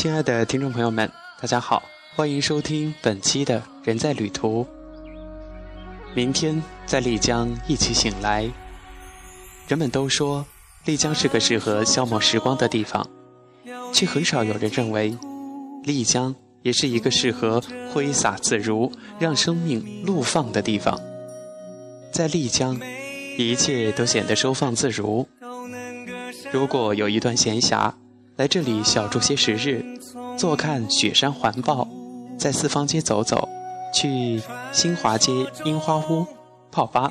亲爱的听众朋友们，大家好，欢迎收听本期的《人在旅途》。明天在丽江一起醒来。人们都说丽江是个适合消磨时光的地方，却很少有人认为丽江也是一个适合挥洒自如、让生命怒放的地方。在丽江，一切都显得收放自如。如果有一段闲暇，来这里小住些时日，坐看雪山环抱，在四方街走走，去新华街樱花屋泡吧，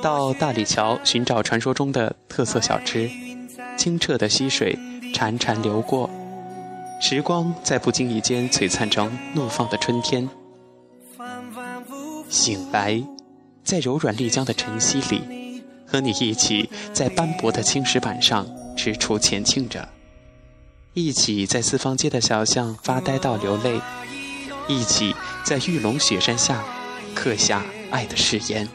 到大理桥寻找传说中的特色小吃，清澈的溪水潺潺流过，时光在不经意间璀璨成怒放的春天。醒来，在柔软丽江的晨曦里。和你一起在斑驳的青石板上踟蹰前进着，一起在四方街的小巷发呆到流泪，一起在玉龙雪山下刻下爱的誓言。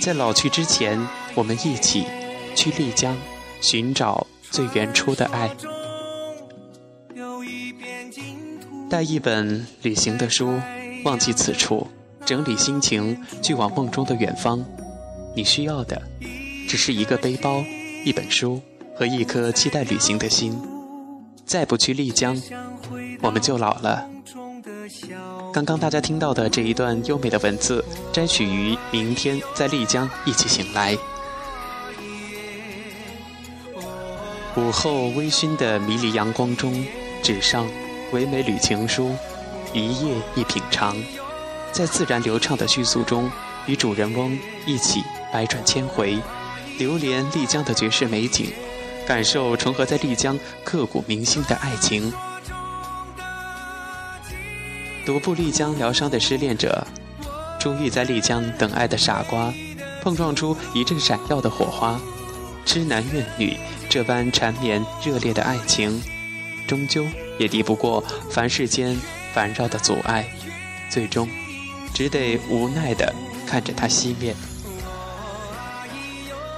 在老去之前，我们一起去丽江寻找最原初的爱。带一本旅行的书，忘记此处，整理心情，去往梦中的远方。你需要的，只是一个背包、一本书和一颗期待旅行的心。再不去丽江，我们就老了。刚刚大家听到的这一段优美的文字，摘取于《明天在丽江一起醒来》。午后微醺的迷离阳光中，纸上唯美旅情书，一页一品尝，在自然流畅的叙述中，与主人翁一起。百转千回，流连丽江的绝世美景，感受重合在丽江刻骨铭心的爱情。独步丽江疗伤的失恋者，终遇在丽江等爱的傻瓜，碰撞出一阵闪耀的火花。痴男怨女这般缠绵热烈的爱情，终究也敌不过凡世间烦扰的阻碍，最终只得无奈地看着它熄灭。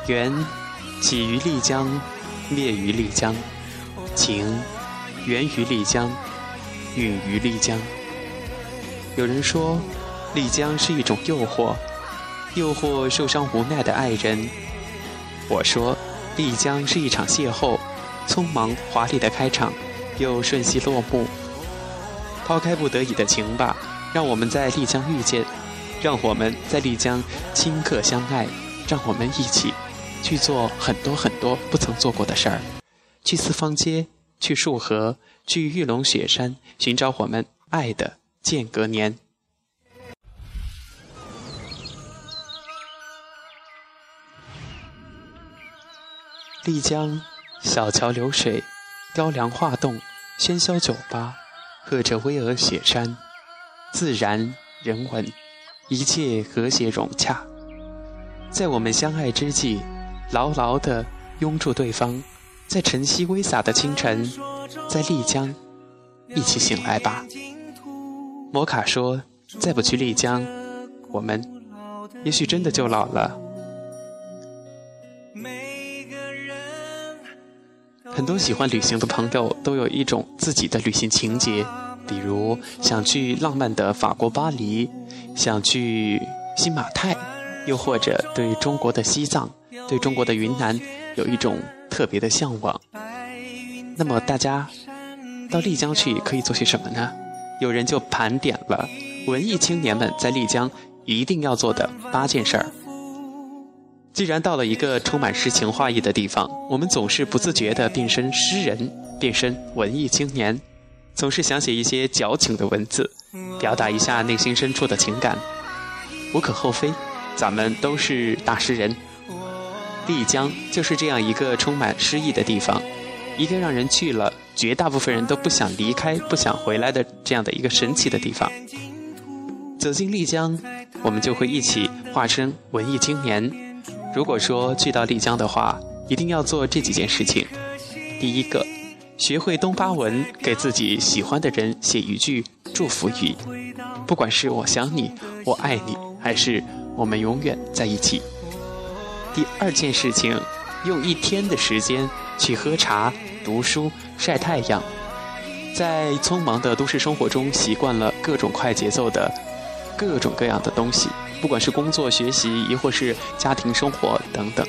缘起于丽江，灭于丽江；情源于丽江，孕于丽江。有人说，丽江是一种诱惑，诱惑受伤无奈的爱人。我说，丽江是一场邂逅，匆忙华丽的开场，又瞬息落幕。抛开不得已的情吧，让我们在丽江遇见，让我们在丽江顷刻相爱，让我们一起。去做很多很多不曾做过的事儿，去四方街，去束河，去玉龙雪山，寻找我们爱的间隔年。丽江，小桥流水，雕梁画栋，喧嚣酒吧，和着巍峨雪山，自然人文，一切和谐融洽，在我们相爱之际。牢牢地拥住对方，在晨曦微洒的清晨，在丽江一起醒来吧。摩卡说：“再不去丽江，我们也许真的就老了。”很多喜欢旅行的朋友都有一种自己的旅行情节，比如想去浪漫的法国巴黎，想去新马泰，又或者对中国的西藏。对中国的云南有一种特别的向往。那么大家到丽江去可以做些什么呢？有人就盘点了文艺青年们在丽江一定要做的八件事儿。既然到了一个充满诗情画意的地方，我们总是不自觉地变身诗人，变身文艺青年，总是想写一些矫情的文字，表达一下内心深处的情感。无可厚非，咱们都是大诗人。丽江就是这样一个充满诗意的地方，一个让人去了绝大部分人都不想离开、不想回来的这样的一个神奇的地方。走进丽江，我们就会一起化身文艺青年。如果说去到丽江的话，一定要做这几件事情。第一个，学会东巴文，给自己喜欢的人写一句祝福语，不管是我想你、我爱你，还是我们永远在一起。第二件事情，用一天的时间去喝茶、读书、晒太阳，在匆忙的都市生活中，习惯了各种快节奏的各种各样的东西，不管是工作、学习，亦或是家庭生活等等。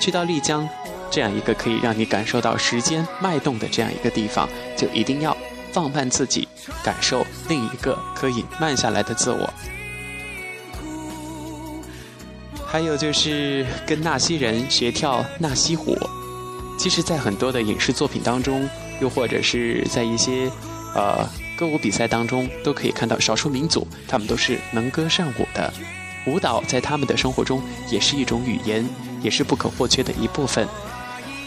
去到丽江这样一个可以让你感受到时间脉动的这样一个地方，就一定要放慢自己，感受另一个可以慢下来的自我。还有就是跟纳西人学跳纳西舞。其实，在很多的影视作品当中，又或者是在一些呃歌舞比赛当中，都可以看到少数民族他们都是能歌善舞的。舞蹈在他们的生活中也是一种语言，也是不可或缺的一部分。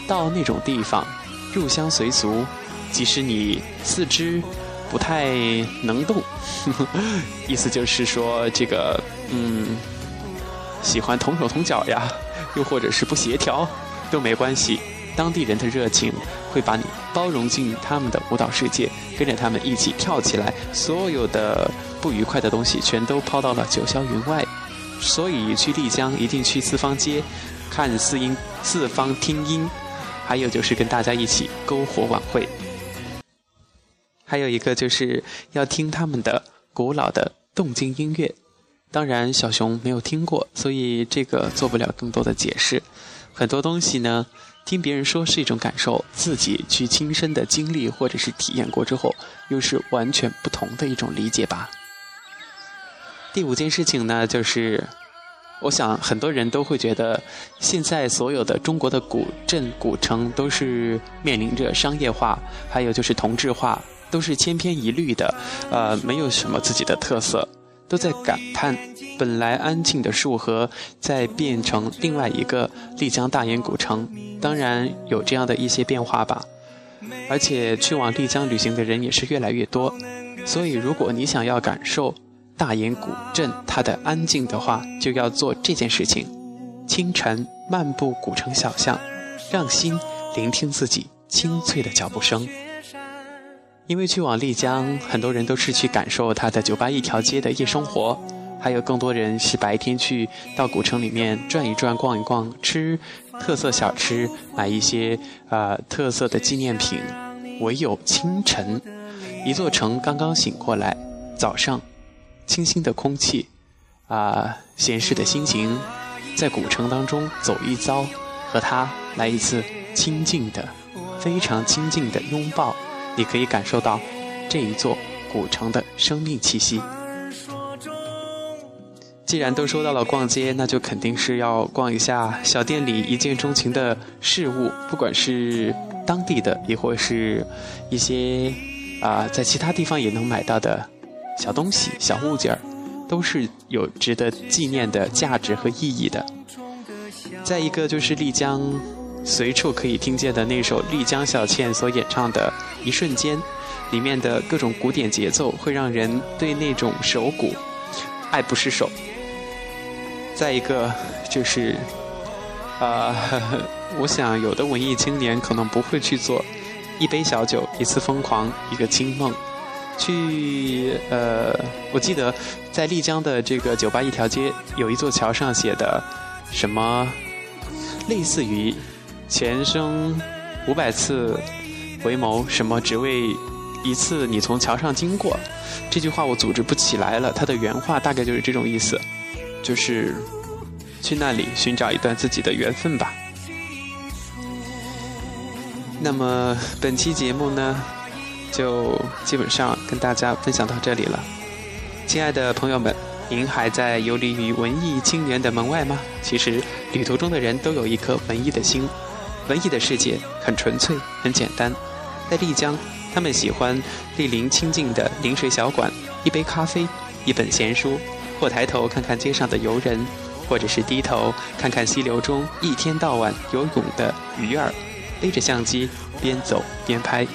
到那种地方，入乡随俗，即使你四肢不太能动，意思就是说这个嗯，喜欢同手同脚呀，又或者是不协调，都没关系。当地人的热情会把你包容进他们的舞蹈世界，跟着他们一起跳起来，所有的不愉快的东西全都抛到了九霄云外。所以去丽江一定去四方街，看四音四方听音，还有就是跟大家一起篝火晚会。还有一个就是要听他们的古老的动静音乐。当然，小熊没有听过，所以这个做不了更多的解释。很多东西呢。听别人说是一种感受，自己去亲身的经历或者是体验过之后，又是完全不同的一种理解吧。第五件事情呢，就是我想很多人都会觉得，现在所有的中国的古镇古城都是面临着商业化，还有就是同质化，都是千篇一律的，呃，没有什么自己的特色。都在感叹，本来安静的束河，在变成另外一个丽江大研古城。当然有这样的一些变化吧，而且去往丽江旅行的人也是越来越多。所以，如果你想要感受大研古镇它的安静的话，就要做这件事情：清晨漫步古城小巷，让心聆听自己清脆的脚步声。因为去往丽江，很多人都是去感受它的酒吧一条街的夜生活，还有更多人是白天去到古城里面转一转、逛一逛，吃特色小吃，买一些呃特色的纪念品。唯有清晨，一座城刚刚醒过来，早上，清新的空气，啊，闲适的心情，在古城当中走一遭，和他来一次亲近的、非常亲近的拥抱。你可以感受到这一座古城的生命气息。既然都说到了逛街，那就肯定是要逛一下小店里一见钟情的事物，不管是当地的，亦或是一些啊在其他地方也能买到的小东西、小物件儿，都是有值得纪念的价值和意义的。再一个就是丽江。随处可以听见的那首丽江小倩所演唱的《一瞬间》，里面的各种古典节奏会让人对那种手鼓爱不释手。再一个就是，啊，我想有的文艺青年可能不会去做一杯小酒，一次疯狂，一个清梦。去，呃，我记得在丽江的这个酒吧一条街，有一座桥上写的什么，类似于。前生五百次回眸，什么只为一次你从桥上经过？这句话我组织不起来了。它的原话大概就是这种意思，就是去那里寻找一段自己的缘分吧。那么本期节目呢，就基本上跟大家分享到这里了。亲爱的朋友们，您还在游离于文艺青年的门外吗？其实旅途中的人都有一颗文艺的心。文艺的世界很纯粹，很简单。在丽江，他们喜欢莅临清静的临水小馆，一杯咖啡，一本闲书，或抬头看看街上的游人，或者是低头看看溪流中一天到晚游泳的鱼儿，背着相机边走边拍，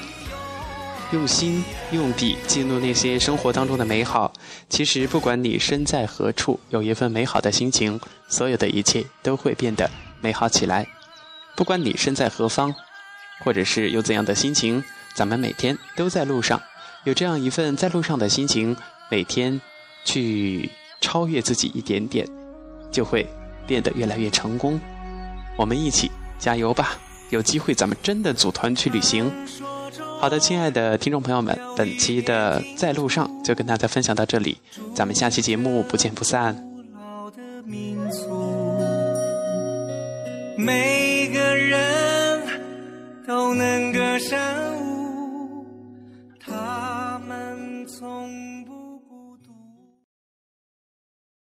用心用笔记录那些生活当中的美好。其实，不管你身在何处，有一份美好的心情，所有的一切都会变得美好起来。不管你身在何方，或者是有怎样的心情，咱们每天都在路上，有这样一份在路上的心情，每天去超越自己一点点，就会变得越来越成功。我们一起加油吧！有机会咱们真的组团去旅行。好的，亲爱的听众朋友们，本期的在路上就跟大家分享到这里，咱们下期节目不见不散。每个人都能歌善舞。